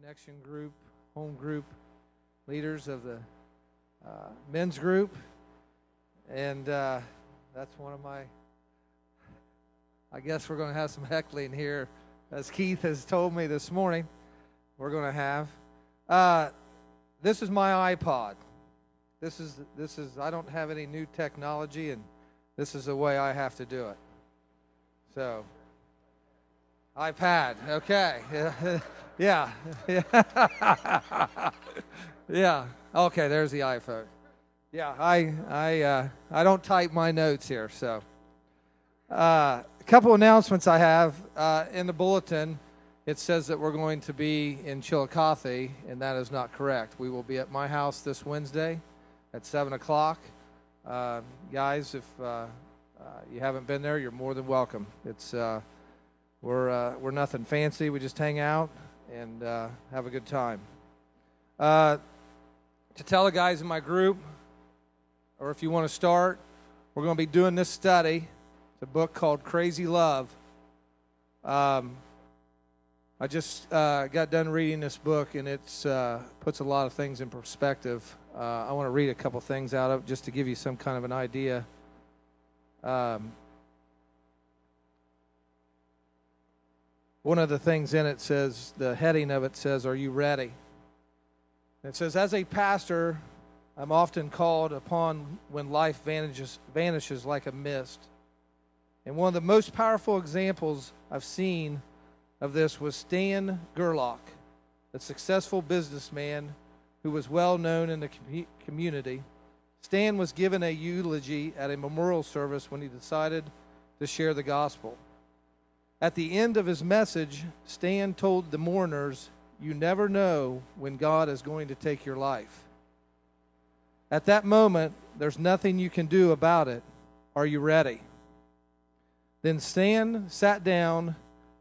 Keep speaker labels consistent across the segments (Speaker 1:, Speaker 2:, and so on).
Speaker 1: connection group, home group leaders of the uh, men's group. And uh, that's one of my, I guess we're going to have some heckling here, as Keith has told me this morning. We're going to have. Uh, this is my iPod. This is this is I don't have any new technology, and this is the way I have to do it. So, iPad. Okay. yeah. Yeah. Okay. There's the iPhone. Yeah. I I uh, I don't type my notes here. So, uh, a couple announcements I have uh, in the bulletin. It says that we're going to be in Chillicothe, and that is not correct. We will be at my house this Wednesday at 7 o'clock. Uh, guys, if uh, uh, you haven't been there, you're more than welcome. It's we're we're nothing fancy. We just hang out and uh, have a good time. to tell the guys in my group, or if you want to start, we're going to be doing this study. It's a book called Crazy Love. Um, I just uh, got done reading this book, and it uh, puts a lot of things in perspective. Uh, I want to read a couple things out of it just to give you some kind of an idea. Um, one of the things in it says, the heading of it says, Are you ready? it says, As a pastor, I'm often called upon when life vanishes, vanishes like a mist. And one of the most powerful examples I've seen of this was Stan Gerlach, a successful businessman who was well known in the com- community. Stan was given a eulogy at a memorial service when he decided to share the gospel. At the end of his message, Stan told the mourners, You never know when God is going to take your life. At that moment, there's nothing you can do about it. Are you ready? Then Stan sat down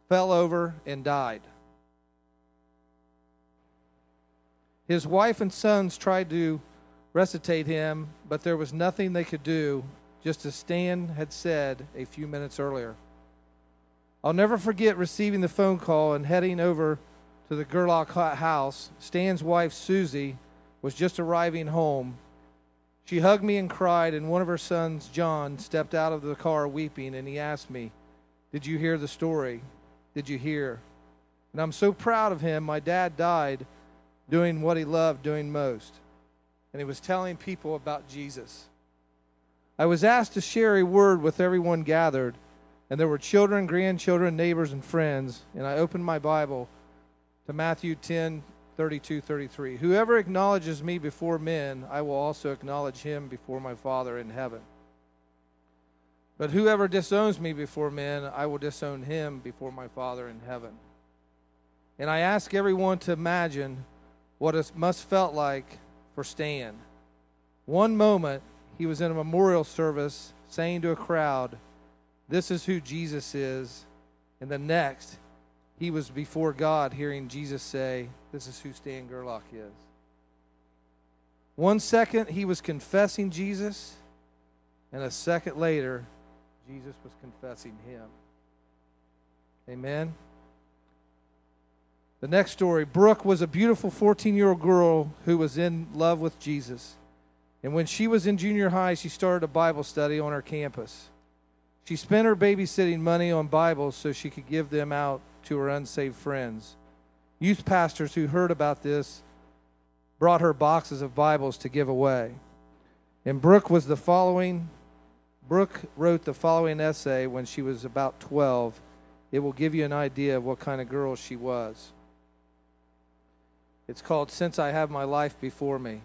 Speaker 1: fell over, and died. His wife and sons tried to resuscitate him, but there was nothing they could do, just as Stan had said a few minutes earlier. I'll never forget receiving the phone call and heading over to the Gerlach house. Stan's wife, Susie, was just arriving home. She hugged me and cried, and one of her sons, John, stepped out of the car weeping, and he asked me, Did you hear the story? did you hear? And I'm so proud of him. My dad died doing what he loved doing most, and he was telling people about Jesus. I was asked to share a word with everyone gathered, and there were children, grandchildren, neighbors, and friends, and I opened my Bible to Matthew 10 32 33. Whoever acknowledges me before men, I will also acknowledge him before my Father in heaven. But whoever disowns me before men, I will disown him before my Father in heaven. And I ask everyone to imagine what it must felt like for Stan. One moment he was in a memorial service saying to a crowd, This is who Jesus is. And the next, he was before God hearing Jesus say, This is who Stan Gerlach is. One second he was confessing Jesus, and a second later Jesus was confessing him. Amen. The next story Brooke was a beautiful 14 year old girl who was in love with Jesus. And when she was in junior high, she started a Bible study on our campus. She spent her babysitting money on Bibles so she could give them out to her unsaved friends. Youth pastors who heard about this brought her boxes of Bibles to give away. And Brooke was the following Brooke wrote the following essay when she was about 12. It will give you an idea of what kind of girl she was. It's called Since I Have My Life Before Me.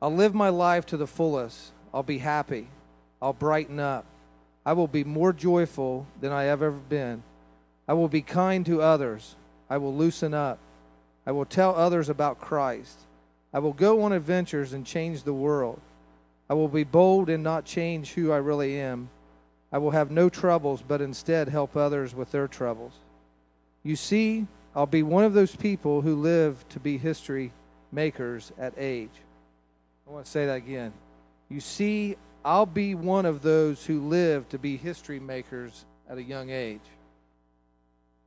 Speaker 1: I'll live my life to the fullest. I'll be happy. I'll brighten up. I will be more joyful than I have ever been. I will be kind to others. I will loosen up. I will tell others about Christ. I will go on adventures and change the world. I will be bold and not change who I really am. I will have no troubles, but instead help others with their troubles. You see, I'll be one of those people who live to be history makers at age. I want to say that again. You see, I'll be one of those who live to be history makers at a young age.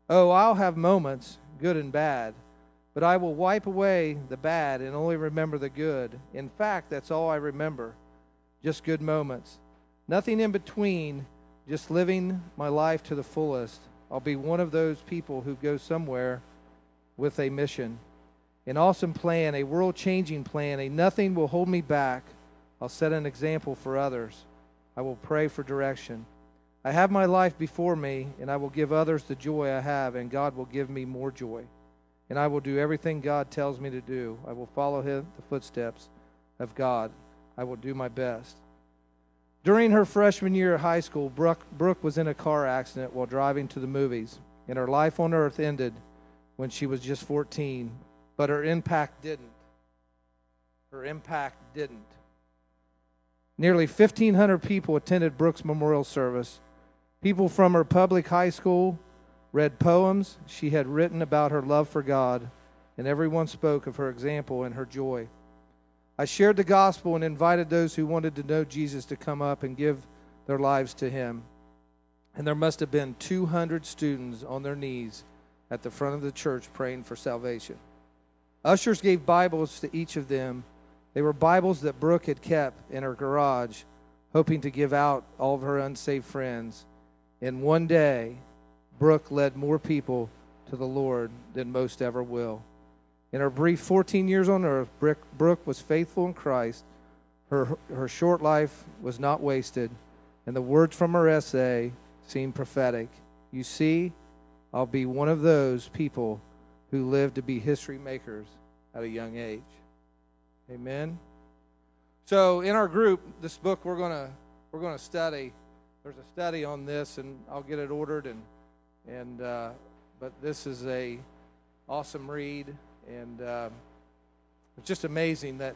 Speaker 1: Oh, I'll have moments, good and bad. But I will wipe away the bad and only remember the good. In fact, that's all I remember just good moments. Nothing in between, just living my life to the fullest. I'll be one of those people who go somewhere with a mission, an awesome plan, a world changing plan, a nothing will hold me back. I'll set an example for others. I will pray for direction. I have my life before me, and I will give others the joy I have, and God will give me more joy and I will do everything God tells me to do. I will follow his, the footsteps of God. I will do my best. During her freshman year at high school, Brooke, Brooke was in a car accident while driving to the movies, and her life on earth ended when she was just 14. But her impact didn't. Her impact didn't. Nearly 1,500 people attended Brooks memorial service. People from her public high school, read poems she had written about her love for God, and everyone spoke of her example and her joy. I shared the gospel and invited those who wanted to know Jesus to come up and give their lives to him. And there must have been 200 students on their knees at the front of the church praying for salvation. Ushers gave Bibles to each of them. They were Bibles that Brooke had kept in her garage, hoping to give out all of her unsaved friends. And one day, Brooke led more people to the Lord than most ever will. In her brief 14 years on earth, Brooke was faithful in Christ. Her, her short life was not wasted, and the words from her essay seem prophetic. You see, I'll be one of those people who live to be history makers at a young age. Amen. So in our group, this book we're gonna we're gonna study. There's a study on this, and I'll get it ordered and and uh, but this is a awesome read, and uh, it's just amazing that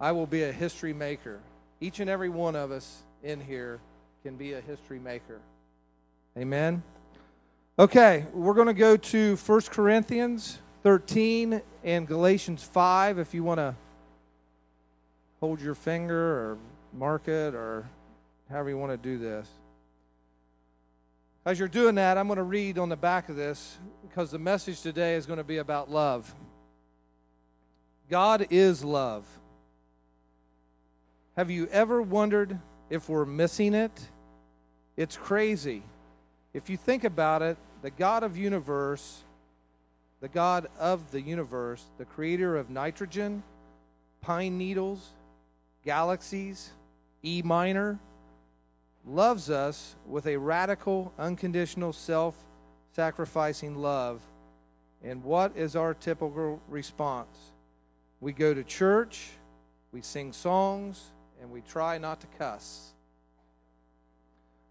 Speaker 1: I will be a history maker. Each and every one of us in here can be a history maker. Amen. Okay, we're going to go to 1 Corinthians 13 and Galatians 5 if you want to hold your finger or mark it or however you want to do this. As you're doing that, I'm going to read on the back of this because the message today is going to be about love. God is love. Have you ever wondered if we're missing it? It's crazy. If you think about it, the God of universe, the God of the universe, the creator of nitrogen, pine needles, galaxies, E minor, loves us with a radical, unconditional, self sacrificing love. And what is our typical response? We go to church, we sing songs, and we try not to cuss.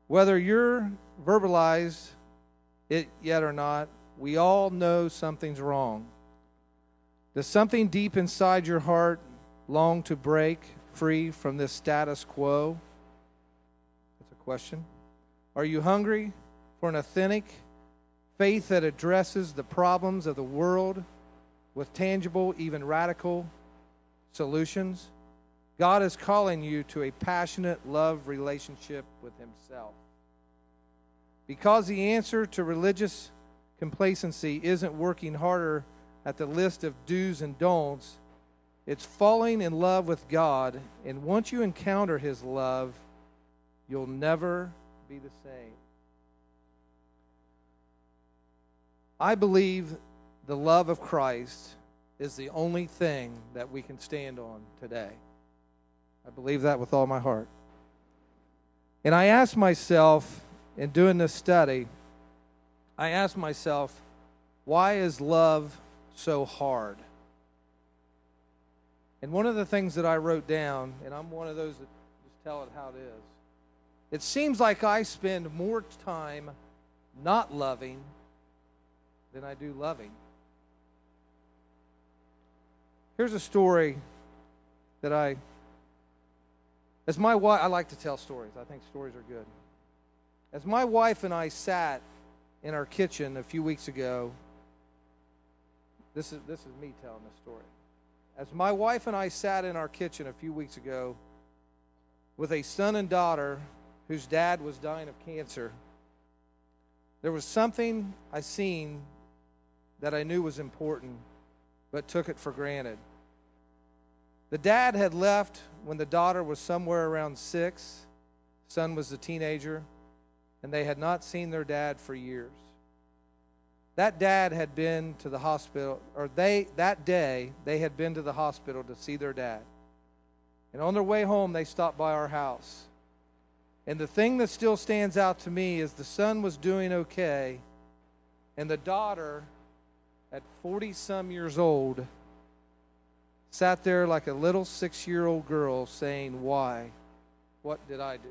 Speaker 1: Whether you're verbalized it yet or not, we all know something's wrong. Does something deep inside your heart long to break free from this status quo? That's a question. Are you hungry for an authentic faith that addresses the problems of the world with tangible, even radical solutions? God is calling you to a passionate love relationship with Himself. Because the answer to religious complacency isn't working harder at the list of do's and don'ts, it's falling in love with God. And once you encounter His love, You'll never be the same. I believe the love of Christ is the only thing that we can stand on today. I believe that with all my heart. And I asked myself in doing this study, I asked myself, why is love so hard? And one of the things that I wrote down, and I'm one of those that just tell it how it is, it seems like I spend more time not loving than I do loving. Here's a story that I, as my wife, I like to tell stories. I think stories are good. As my wife and I sat in our kitchen a few weeks ago, this is, this is me telling this story. As my wife and I sat in our kitchen a few weeks ago with a son and daughter whose dad was dying of cancer, there was something I seen that I knew was important, but took it for granted. The dad had left when the daughter was somewhere around six, son was a teenager, and they had not seen their dad for years. That dad had been to the hospital, or they that day they had been to the hospital to see their dad. And on their way home, they stopped by our house. And the thing that still stands out to me is the son was doing okay, and the daughter, at 40 some years old, sat there like a little six year old girl saying, Why? What did I do?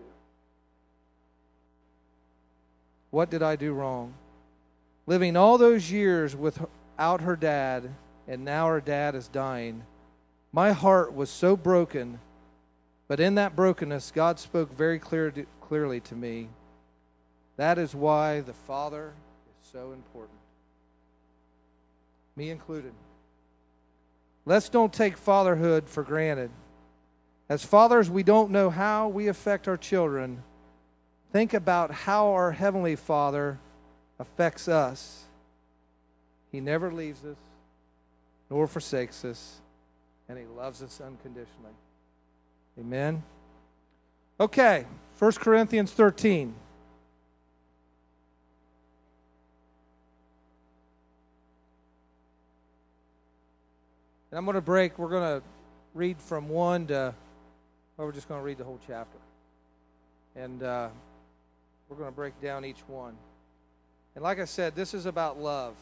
Speaker 1: What did I do wrong? Living all those years without her dad, and now her dad is dying. My heart was so broken but in that brokenness, God spoke very clear to, clearly to me. That is why the Father is so important. Me included. Let's don't take fatherhood for granted. As fathers, we don't know how we affect our children. Think about how our Heavenly Father affects us. He never leaves us nor forsakes us, and He loves us unconditionally. Amen. Okay, 1 Corinthians 13. And I'm going to break. We're going to read from 1 to, well, we're just going to read the whole chapter. And uh, we're going to break down each one. And like I said, this is about love.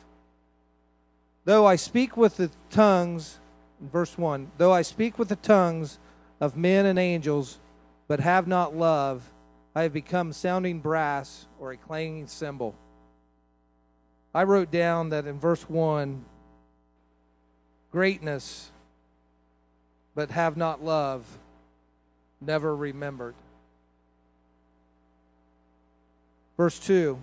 Speaker 1: Though I speak with the tongues, verse 1, though I speak with the tongues of men and angels, but have not love, I have become sounding brass or a clanging cymbal. I wrote down that in verse 1 greatness, but have not love, never remembered. Verse 2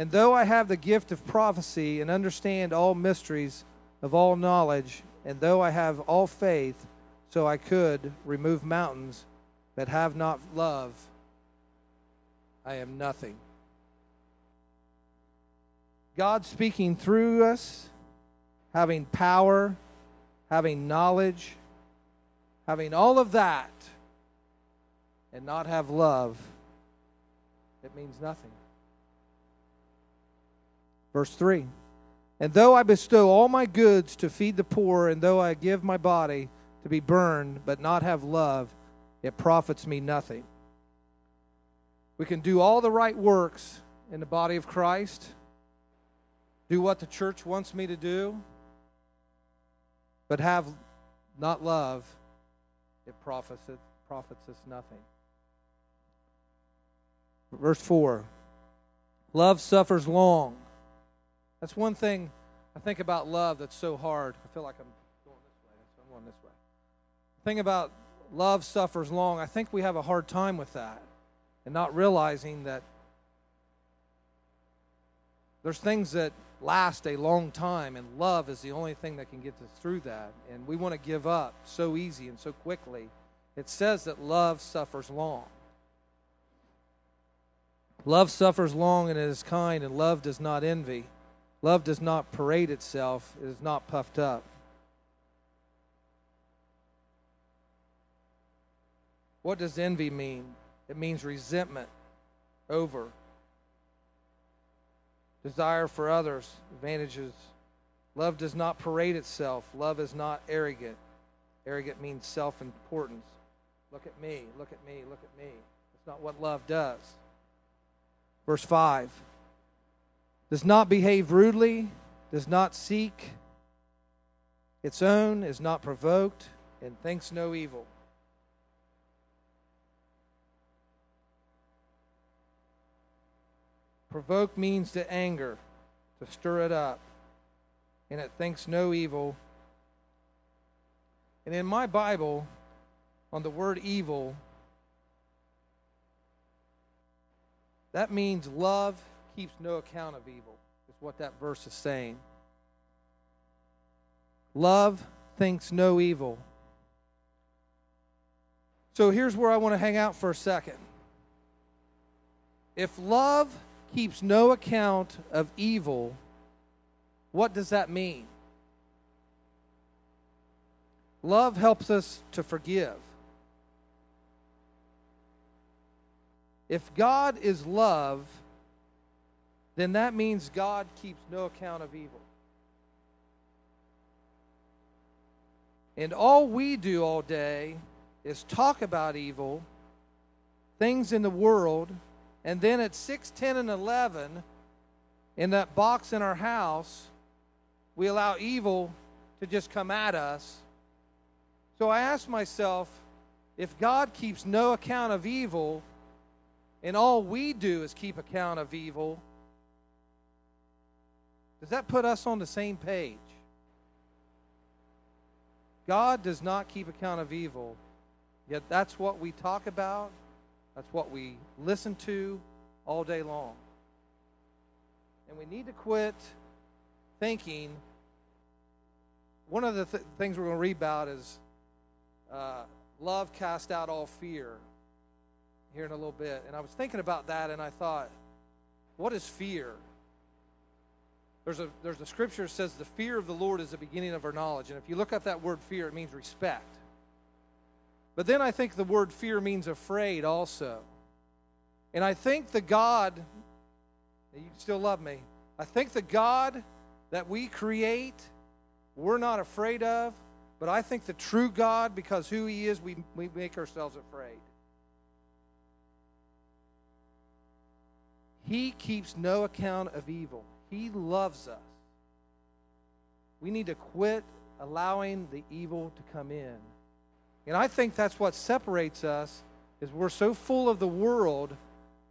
Speaker 1: And though I have the gift of prophecy and understand all mysteries of all knowledge, and though I have all faith, so I could remove mountains, but have not love, I am nothing. God speaking through us, having power, having knowledge, having all of that, and not have love, it means nothing. Verse 3 And though I bestow all my goods to feed the poor, and though I give my body, to be burned, but not have love, it profits me nothing. We can do all the right works in the body of Christ, do what the church wants me to do, but have not love, it profits, it profits us nothing. Verse 4 Love suffers long. That's one thing I think about love that's so hard. I feel like I'm going this way. I'm going this way. The thing about love suffers long, I think we have a hard time with that and not realizing that there's things that last a long time, and love is the only thing that can get us through that. And we want to give up so easy and so quickly. It says that love suffers long. Love suffers long and it is kind, and love does not envy. Love does not parade itself, it is not puffed up. What does envy mean? It means resentment over, desire for others, advantages. Love does not parade itself. Love is not arrogant. Arrogant means self importance. Look at me, look at me, look at me. That's not what love does. Verse 5 does not behave rudely, does not seek its own, is not provoked, and thinks no evil. Provoke means to anger, to stir it up, and it thinks no evil. And in my Bible, on the word evil, that means love keeps no account of evil, is what that verse is saying. Love thinks no evil. So here's where I want to hang out for a second. If love keeps no account of evil, What does that mean? Love helps us to forgive. If God is love, then that means God keeps no account of evil. And all we do all day is talk about evil, things in the world, and then at 6, 10, and 11, in that box in our house, we allow evil to just come at us. So I ask myself if God keeps no account of evil, and all we do is keep account of evil, does that put us on the same page? God does not keep account of evil, yet that's what we talk about, that's what we listen to all day long. And we need to quit thinking. One of the th- things we're going to read about is uh, love cast out all fear here in a little bit. And I was thinking about that and I thought, what is fear? There's a, there's a scripture that says the fear of the Lord is the beginning of our knowledge. And if you look up that word fear, it means respect. But then I think the word fear means afraid also. And I think the God, you still love me, I think the God that we create, we're not afraid of, but I think the true God, because who He is, we, we make ourselves afraid. He keeps no account of evil. He loves us. We need to quit allowing the evil to come in. And I think that's what separates us is we're so full of the world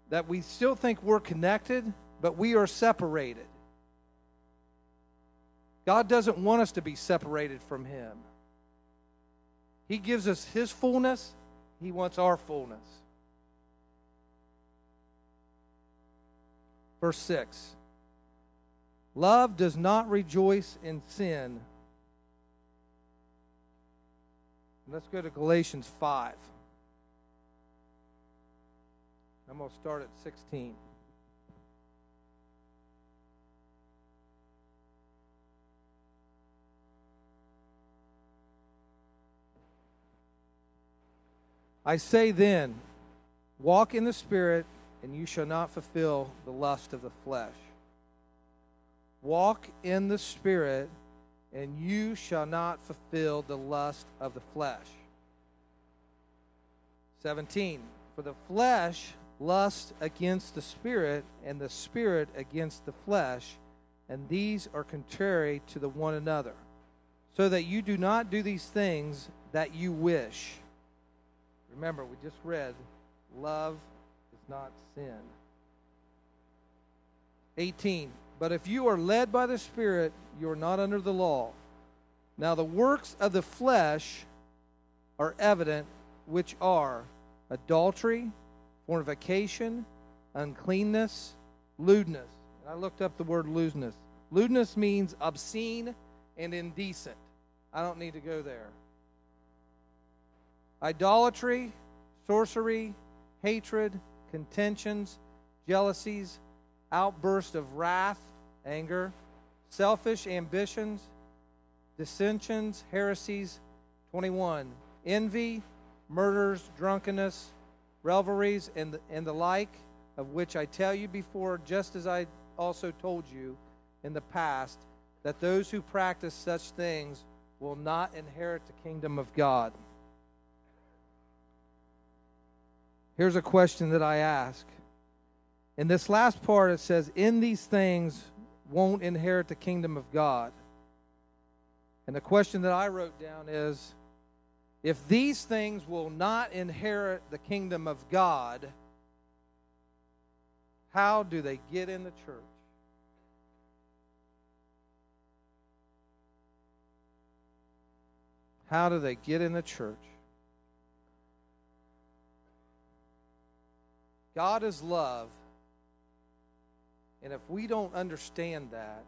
Speaker 1: that we still think we're connected, but we are separated. God doesn't want us to be separated from him. He gives us his fullness, he wants our fullness. Verse 6 Love does not rejoice in sin. Let's go to Galatians 5. I'm going to start at 16. I say then, walk in the Spirit, and you shall not fulfill the lust of the flesh. Walk in the Spirit, and you shall not fulfill the lust of the flesh. 17. For the flesh lusts against the Spirit, and the Spirit against the flesh, and these are contrary to the one another, so that you do not do these things that you wish. Remember, we just read, love is not sin. 18. But if you are led by the Spirit, you are not under the law. Now, the works of the flesh are evident, which are adultery, fornication, uncleanness, lewdness. I looked up the word lewdness. Lewdness means obscene and indecent. I don't need to go there. Idolatry, sorcery, hatred, contentions, jealousies, outburst of wrath, anger, selfish ambitions, dissensions, heresies. 21. Envy, murders, drunkenness, revelries, and the, and the like, of which I tell you before, just as I also told you in the past, that those who practice such things will not inherit the kingdom of God. Here's a question that I ask in this last part, it says, In these things won't inherit the kingdom of God. And the question that I wrote down is if these things will not inherit the kingdom of God, how do they get in the church? How do they get in the church? God is love, and if we don't understand that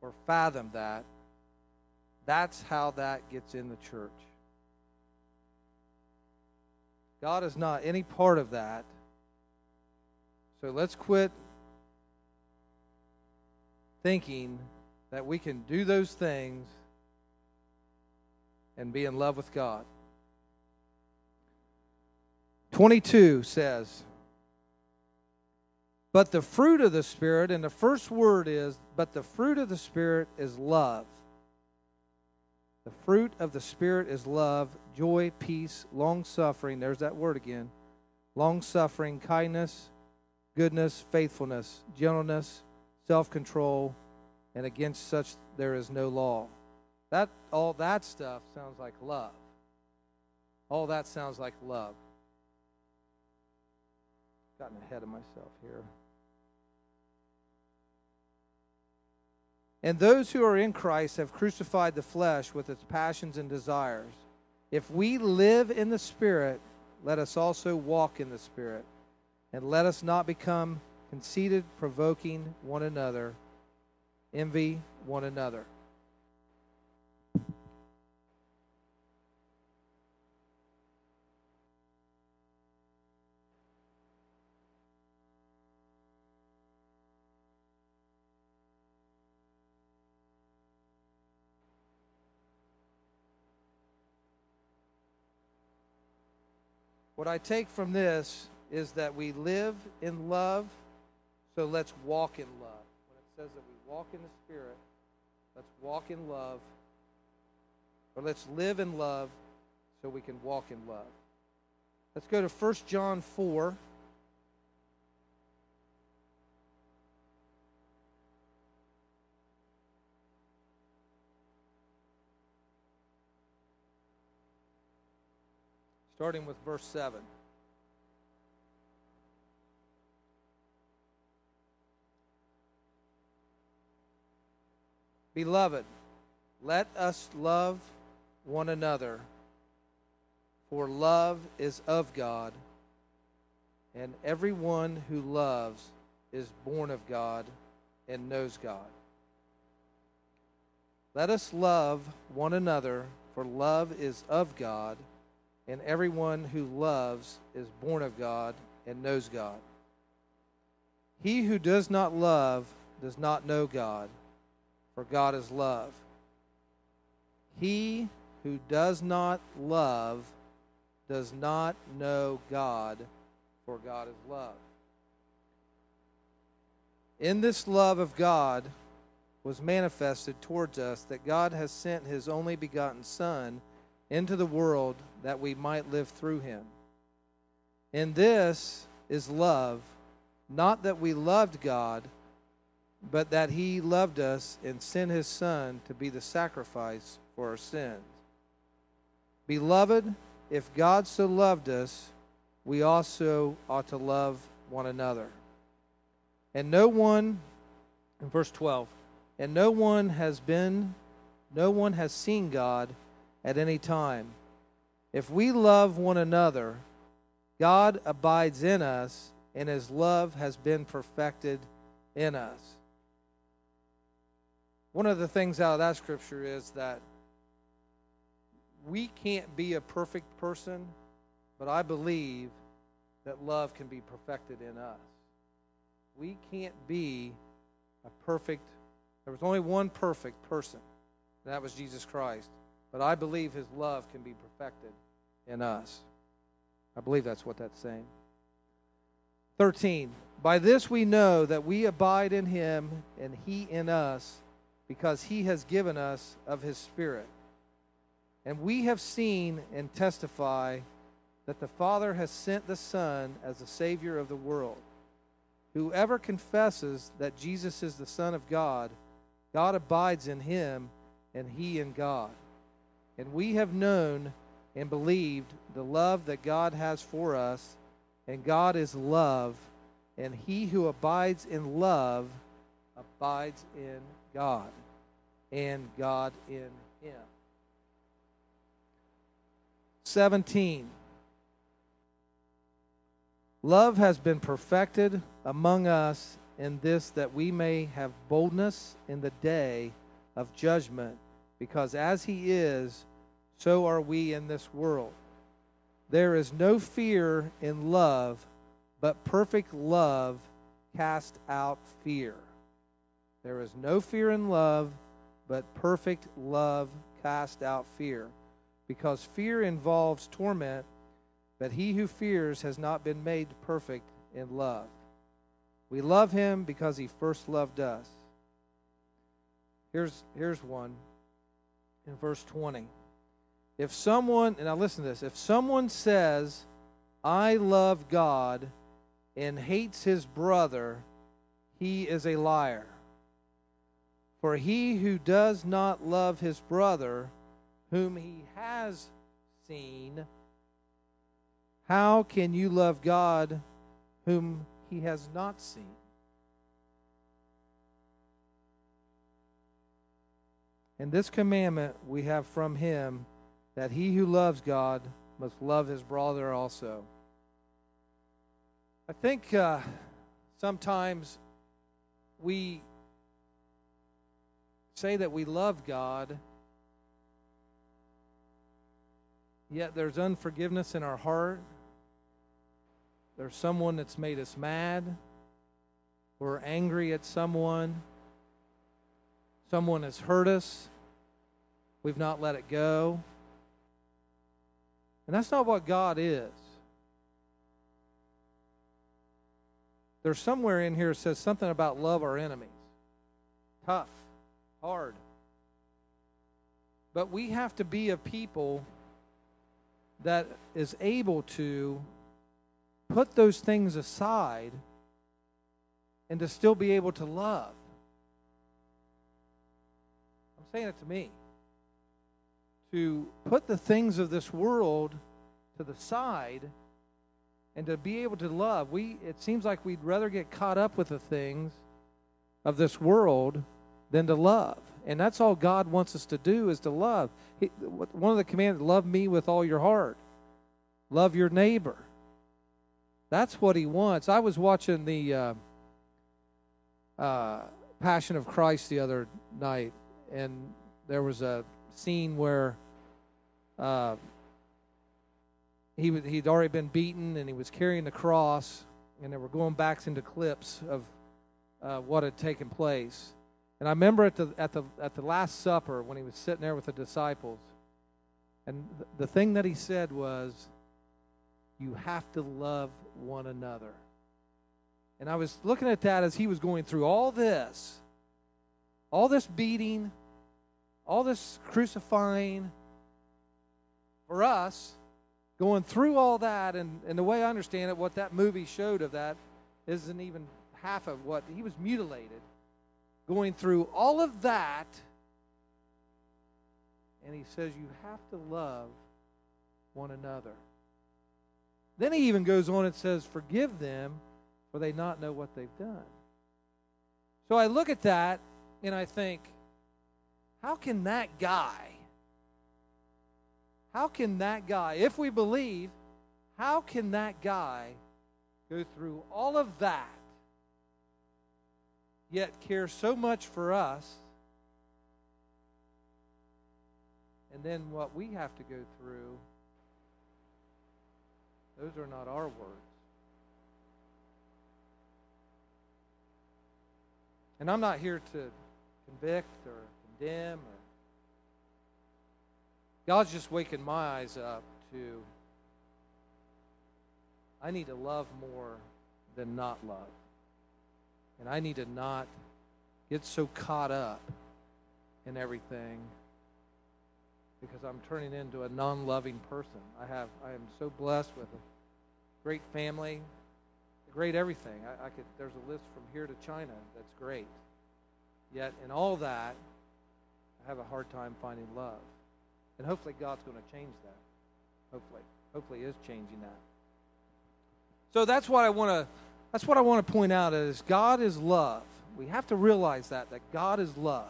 Speaker 1: or fathom that, that's how that gets in the church. God is not any part of that. So let's quit thinking that we can do those things and be in love with God. 22 says, But the fruit of the Spirit, and the first word is, but the fruit of the Spirit is love. The fruit of the Spirit is love, joy, peace, long suffering. There's that word again. Long suffering, kindness, goodness, faithfulness, gentleness, self control, and against such there is no law. That all that stuff sounds like love. All that sounds like love. Gotten ahead of myself here. And those who are in Christ have crucified the flesh with its passions and desires. If we live in the Spirit, let us also walk in the Spirit. And let us not become conceited, provoking one another, envy one another. What I take from this is that we live in love, so let's walk in love. When it says that we walk in the Spirit, let's walk in love, or let's live in love so we can walk in love. Let's go to 1 John 4. Starting with verse 7. Beloved, let us love one another, for love is of God, and everyone who loves is born of God and knows God. Let us love one another, for love is of God and everyone who loves is born of God and knows God. He who does not love does not know God, for God is love. He who does not love does not know God, for God is love. In this love of God was manifested towards us that God has sent his only begotten Son into the world that we might live through him. And this is love, not that we loved God, but that he loved us and sent his Son to be the sacrifice for our sins. Beloved, if God so loved us, we also ought to love one another. And no one, in verse 12, and no one has been, no one has seen God at any time. If we love one another, God abides in us, and his love has been perfected in us. One of the things out of that scripture is that we can't be a perfect person, but I believe that love can be perfected in us. We can't be a perfect, there was only one perfect person, and that was Jesus Christ. But I believe his love can be perfected in us. I believe that's what that's saying. 13. By this we know that we abide in him and he in us, because he has given us of his Spirit. And we have seen and testify that the Father has sent the Son as the Savior of the world. Whoever confesses that Jesus is the Son of God, God abides in him and he in God. And we have known and believed the love that God has for us, and God is love, and he who abides in love abides in God, and God in him. 17. Love has been perfected among us in this that we may have boldness in the day of judgment because as he is, so are we in this world. There is no fear in love, but perfect love casts out fear. There is no fear in love, but perfect love casts out fear, because fear involves torment, but he who fears has not been made perfect in love. We love him because he first loved us. Here's, here's one in verse 20. If someone, and now listen to this, if someone says, I love God, and hates his brother, he is a liar. For he who does not love his brother, whom he has seen, how can you love God whom he has not seen? And this commandment we have from him that he who loves God must love his brother also. I think uh, sometimes we say that we love God, yet there's unforgiveness in our heart. There's someone that's made us mad. We're angry at someone. Someone has hurt us. We've not let it go. And that's not what God is. There's somewhere in here says something about love our enemies. Tough, hard. But we have to be a people that is able to put those things aside and to still be able to love. Saying it to me. To put the things of this world to the side and to be able to love. We it seems like we'd rather get caught up with the things of this world than to love. And that's all God wants us to do is to love. He, one of the commands, love me with all your heart. Love your neighbor. That's what he wants. I was watching the uh, uh, Passion of Christ the other night, and there was a scene where uh, he he'd already been beaten and he was carrying the cross, and they were going back into clips of uh, what had taken place. And I remember at the at the at the Last Supper when he was sitting there with the disciples, and th- the thing that he said was, "You have to love one another." And I was looking at that as he was going through all this, all this beating, all this crucifying for us going through all that, and, and the way I understand it, what that movie showed of that isn't even half of what he was mutilated. Going through all of that, and he says, You have to love one another. Then he even goes on and says, Forgive them, for they not know what they've done. So I look at that and I think, how can that guy how can that guy, if we believe, how can that guy go through all of that, yet care so much for us, and then what we have to go through, those are not our words. And I'm not here to convict or condemn or God's just waking my eyes up to I need to love more than not love. And I need to not get so caught up in everything because I'm turning into a non-loving person. I have I am so blessed with a great family, great everything. I, I could there's a list from here to China that's great. Yet in all that, I have a hard time finding love. And hopefully God's going to change that. Hopefully. Hopefully is changing that. So that's what I want to that's what I want to point out is God is love. We have to realize that that God is love.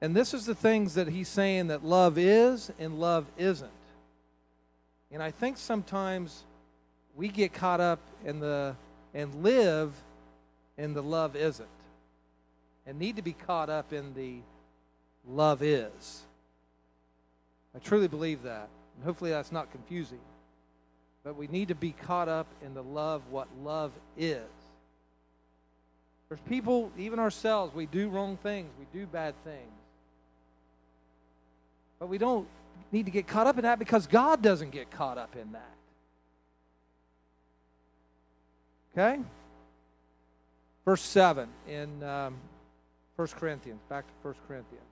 Speaker 1: And this is the things that he's saying that love is and love isn't. And I think sometimes we get caught up in the and live in the love isn't. And need to be caught up in the love is. I truly believe that. And hopefully that's not confusing. But we need to be caught up in the love, what love is. There's people, even ourselves, we do wrong things, we do bad things. But we don't need to get caught up in that because God doesn't get caught up in that. Okay? Verse 7 in um, 1 Corinthians. Back to 1 Corinthians.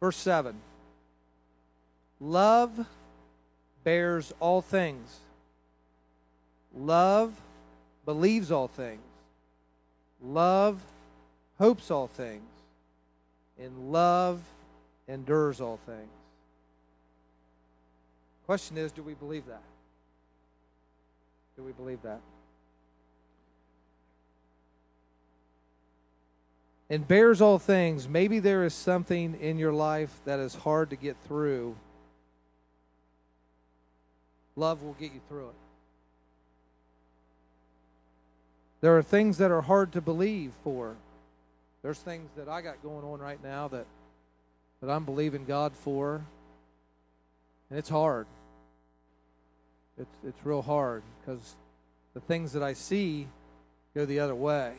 Speaker 1: Verse 7 Love bears all things, love believes all things, love hopes all things, and love endures all things. Question is do we believe that? Do we believe that? and bears all things, maybe there is something in your life that is hard to get through. Love will get you through it. There are things that are hard to believe for. There's things that I got going on right now that that I'm believing God for. And it's hard. It's it's real hard because the things that I see go the other way.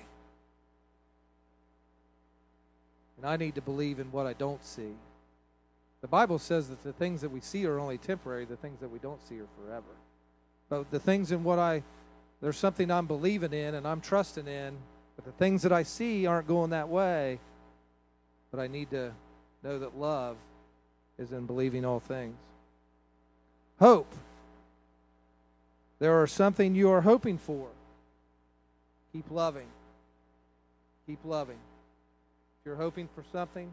Speaker 1: And I need to believe in what I don't see. The Bible says that the things that we see are only temporary, the things that we don't see are forever. But the things in what I, there's something I'm believing in and I'm trusting in, but the things that I see aren't going that way. But I need to know that love is in believing all things. Hope. There are something you are hoping for. Keep loving. Keep loving If you're hoping for something,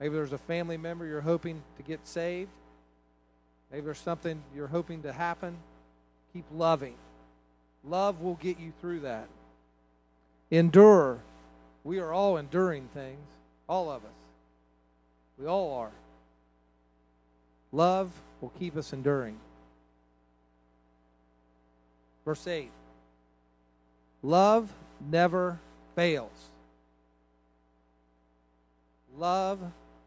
Speaker 1: maybe there's a family member you're hoping to get saved, maybe there's something you're hoping to happen, keep loving. Love will get you through that. Endure. We are all enduring things, all of us. We all are. Love will keep us enduring. Verse 8 Love never fails. Love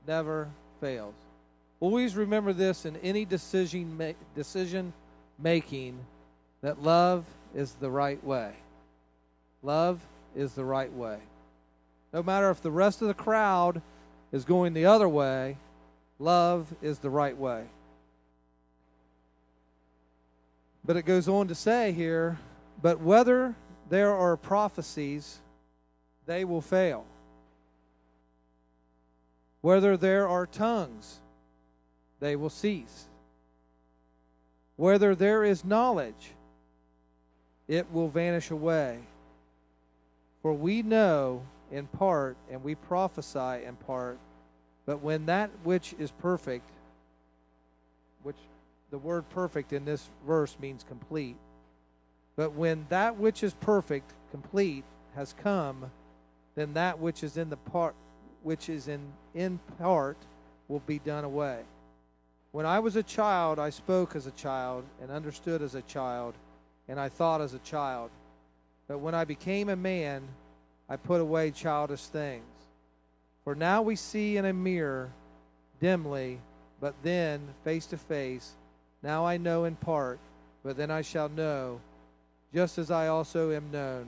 Speaker 1: never fails. Always remember this in any decision decision making that love is the right way. Love is the right way. No matter if the rest of the crowd is going the other way, love is the right way. But it goes on to say here, but whether there are prophecies, they will fail. Whether there are tongues, they will cease. Whether there is knowledge, it will vanish away. For we know in part and we prophesy in part, but when that which is perfect, which the word perfect in this verse means complete, but when that which is perfect, complete, has come, then that which is in the part which is in, in part will be done away. When I was a child, I spoke as a child and understood as a child, and I thought as a child. But when I became a man, I put away childish things. For now we see in a mirror dimly, but then face to face. Now I know in part, but then I shall know, just as I also am known.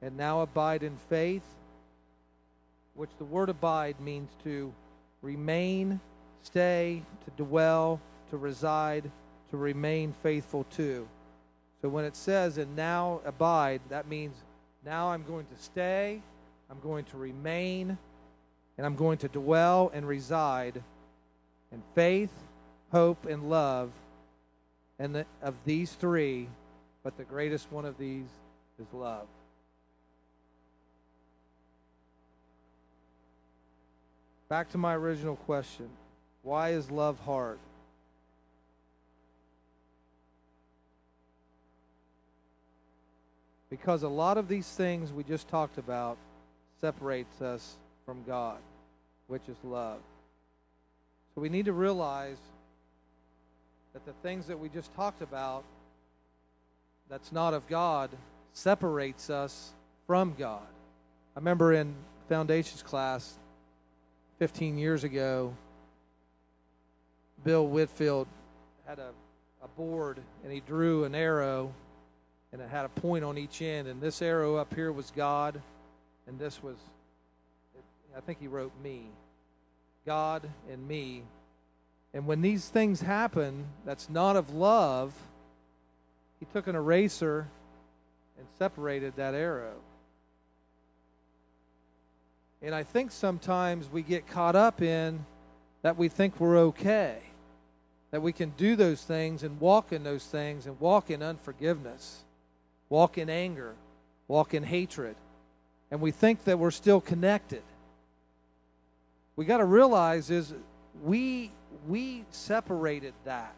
Speaker 1: And now abide in faith which the word abide means to remain, stay, to dwell, to reside, to remain faithful to. So when it says, and now abide, that means now I'm going to stay, I'm going to remain, and I'm going to dwell and reside in faith, hope, and love. And the, of these three, but the greatest one of these is love. Back to my original question why is love hard? Because a lot of these things we just talked about separates us from God, which is love. So we need to realize that the things that we just talked about that's not of God separates us from God. I remember in foundations class 15 years ago, Bill Whitfield had a, a board and he drew an arrow and it had a point on each end. And this arrow up here was God, and this was, I think he wrote me. God and me. And when these things happen, that's not of love, he took an eraser and separated that arrow. And I think sometimes we get caught up in that we think we're okay, that we can do those things and walk in those things and walk in unforgiveness, walk in anger, walk in hatred, and we think that we're still connected. We got to realize is we we separated that.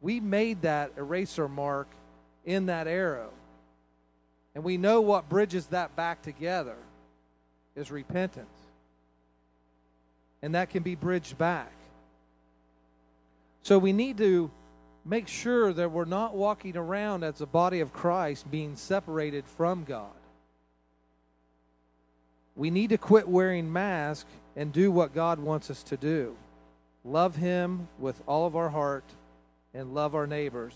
Speaker 1: We made that eraser mark in that arrow. And we know what bridges that back together is repentance. And that can be bridged back. So we need to make sure that we're not walking around as a body of Christ being separated from God. We need to quit wearing masks and do what God wants us to do. Love Him with all of our heart and love our neighbors.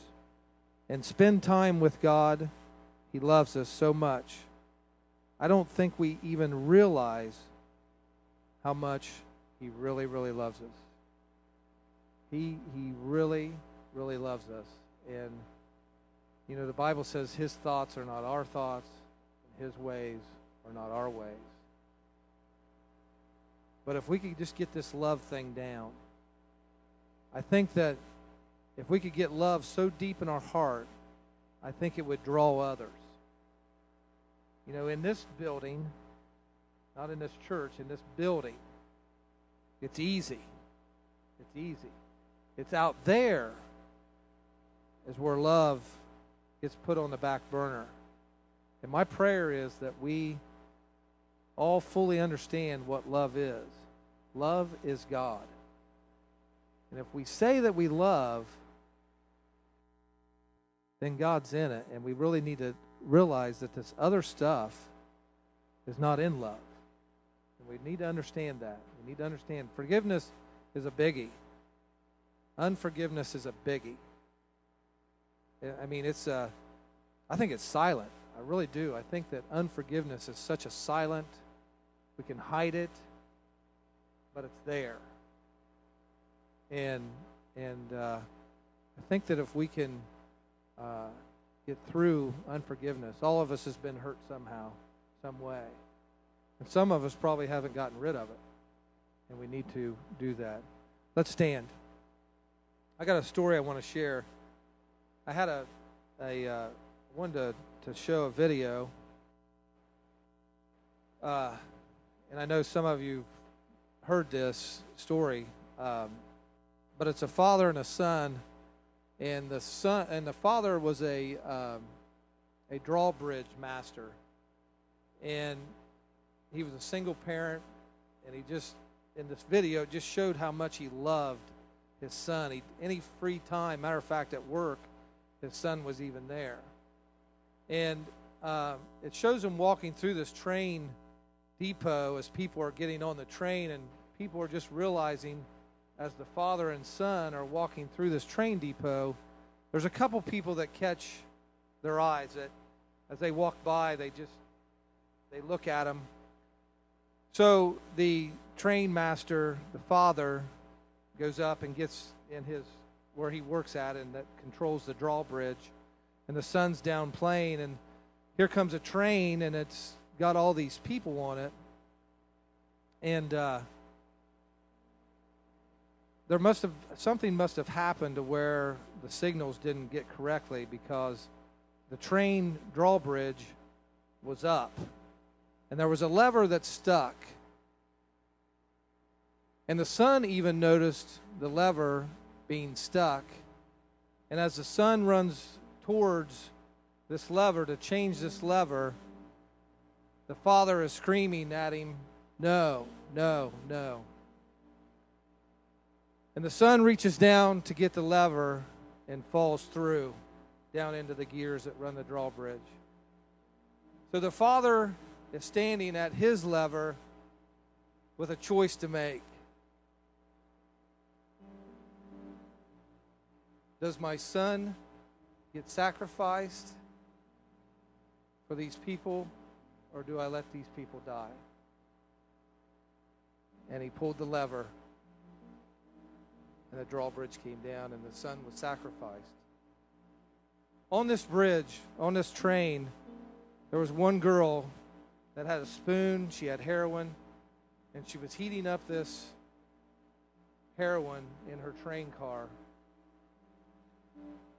Speaker 1: And spend time with God. He loves us so much. I don't think we even realize how much He really, really loves us. He, he really, really loves us. And, you know, the Bible says His thoughts are not our thoughts, and His ways are not our ways. But if we could just get this love thing down, I think that if we could get love so deep in our heart, I think it would draw others. You know, in this building, not in this church, in this building, it's easy. It's easy. It's out there is where love gets put on the back burner. And my prayer is that we all fully understand what love is. Love is God. And if we say that we love, then God's in it. And we really need to realize that this other stuff is not in love. And we need to understand that. We need to understand forgiveness is a biggie, unforgiveness is a biggie. I mean, it's I think it's silent. I really do. I think that unforgiveness is such a silent, we can hide it, but it's there. And and uh, I think that if we can uh, get through unforgiveness, all of us has been hurt somehow, some way, and some of us probably haven't gotten rid of it, and we need to do that. Let's stand. I got a story I want to share. I had a a uh, wanted to, to show a video. Uh, and I know some of you heard this story, um, but it's a father and a son, and the son and the father was a um, a drawbridge master, and he was a single parent, and he just in this video just showed how much he loved his son. He, any free time, matter of fact, at work, his son was even there, and uh, it shows him walking through this train depot as people are getting on the train and people are just realizing as the father and son are walking through this train depot there's a couple people that catch their eyes that as they walk by they just they look at them so the train master the father goes up and gets in his where he works at and that controls the drawbridge and the son's down playing and here comes a train and it's got all these people on it. And uh, there must have something must have happened to where the signals didn't get correctly because the train drawbridge was up, and there was a lever that stuck. And the son even noticed the lever being stuck. And as the son runs towards this lever to change this lever, the father is screaming at him, No, no, no. And the son reaches down to get the lever and falls through. down into the gears that run the drawbridge. So the father is standing at his lever with a choice to make. Does my son get sacrificed for these people, or do I let these people die? And he pulled the lever, and the drawbridge came down, and the son was sacrificed. On this bridge, on this train, there was one girl that had a spoon, she had heroin, and she was heating up this heroin in her train car.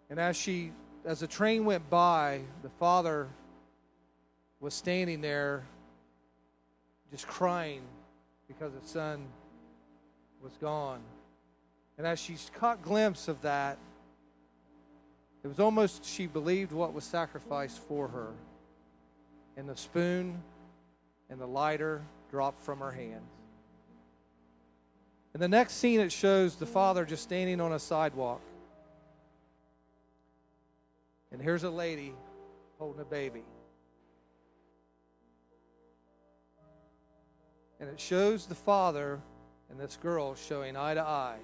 Speaker 1: And as she as the train went by, the father was standing there just crying because his son was gone. And as she caught glimpse of that, it was almost she believed what was sacrificed for her. And the spoon and the lighter dropped from her hands. In the next scene, it shows the father just standing on a sidewalk. And here's a lady holding a baby. And it shows the father and this girl showing eye to eye.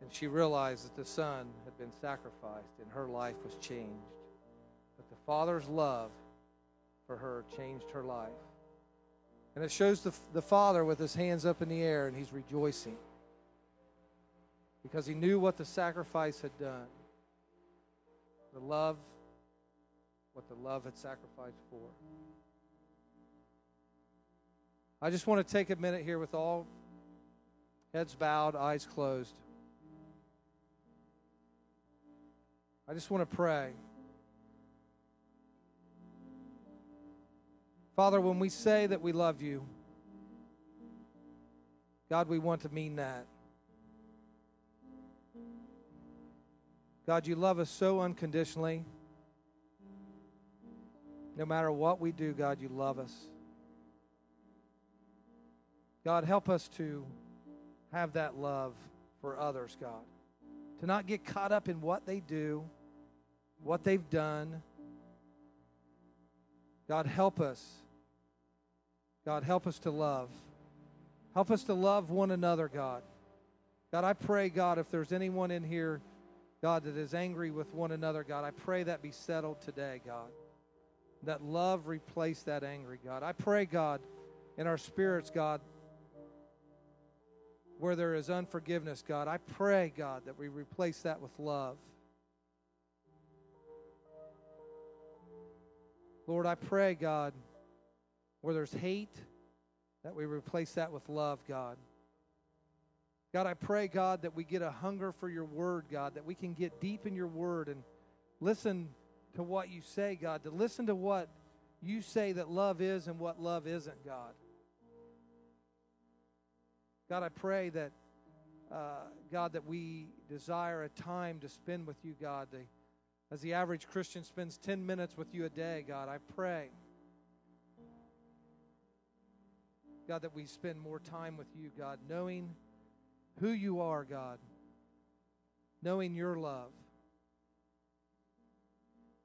Speaker 1: And she realized that the son had been sacrificed and her life was changed. But the father's love for her changed her life. And it shows the, the father with his hands up in the air and he's rejoicing because he knew what the sacrifice had done. The love, what the love had sacrificed for. I just want to take a minute here with all heads bowed, eyes closed. I just want to pray. Father, when we say that we love you, God, we want to mean that. God, you love us so unconditionally. No matter what we do, God, you love us. God, help us to have that love for others, God. To not get caught up in what they do, what they've done. God, help us. God, help us to love. Help us to love one another, God. God, I pray, God, if there's anyone in here God, that is angry with one another, God, I pray that be settled today, God. That love replace that angry, God. I pray, God, in our spirits, God, where there is unforgiveness, God, I pray, God, that we replace that with love. Lord, I pray, God, where there's hate, that we replace that with love, God. God, I pray, God, that we get a hunger for your word, God, that we can get deep in your word and listen to what you say, God, to listen to what you say that love is and what love isn't, God. God, I pray that, uh, God, that we desire a time to spend with you, God. The, as the average Christian spends 10 minutes with you a day, God, I pray, God, that we spend more time with you, God, knowing who you are, God, knowing your love.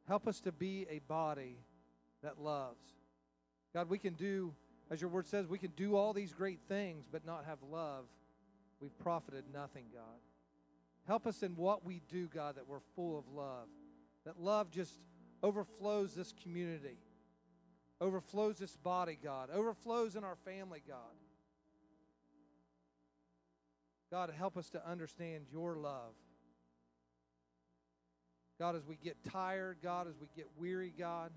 Speaker 1: Help us to be a body that loves. God, we can do, as your word says, we can do all these great things, but not have love. We've profited nothing, God. Help us in what we do, God, that we're full of love. That love just overflows this community, overflows this body, God, overflows in our family, God. God, help us to understand your love. God, as we get tired, God, as we get weary, God,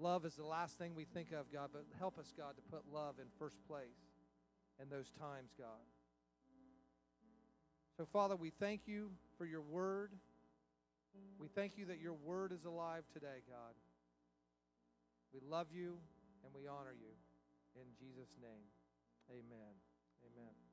Speaker 1: love is the last thing we think of, God, but help us, God, to put love in first place in those times, God. So, Father, we thank you for your word. We thank you that your word is alive today, God. We love you and we honor you. In Jesus' name, amen. Amen.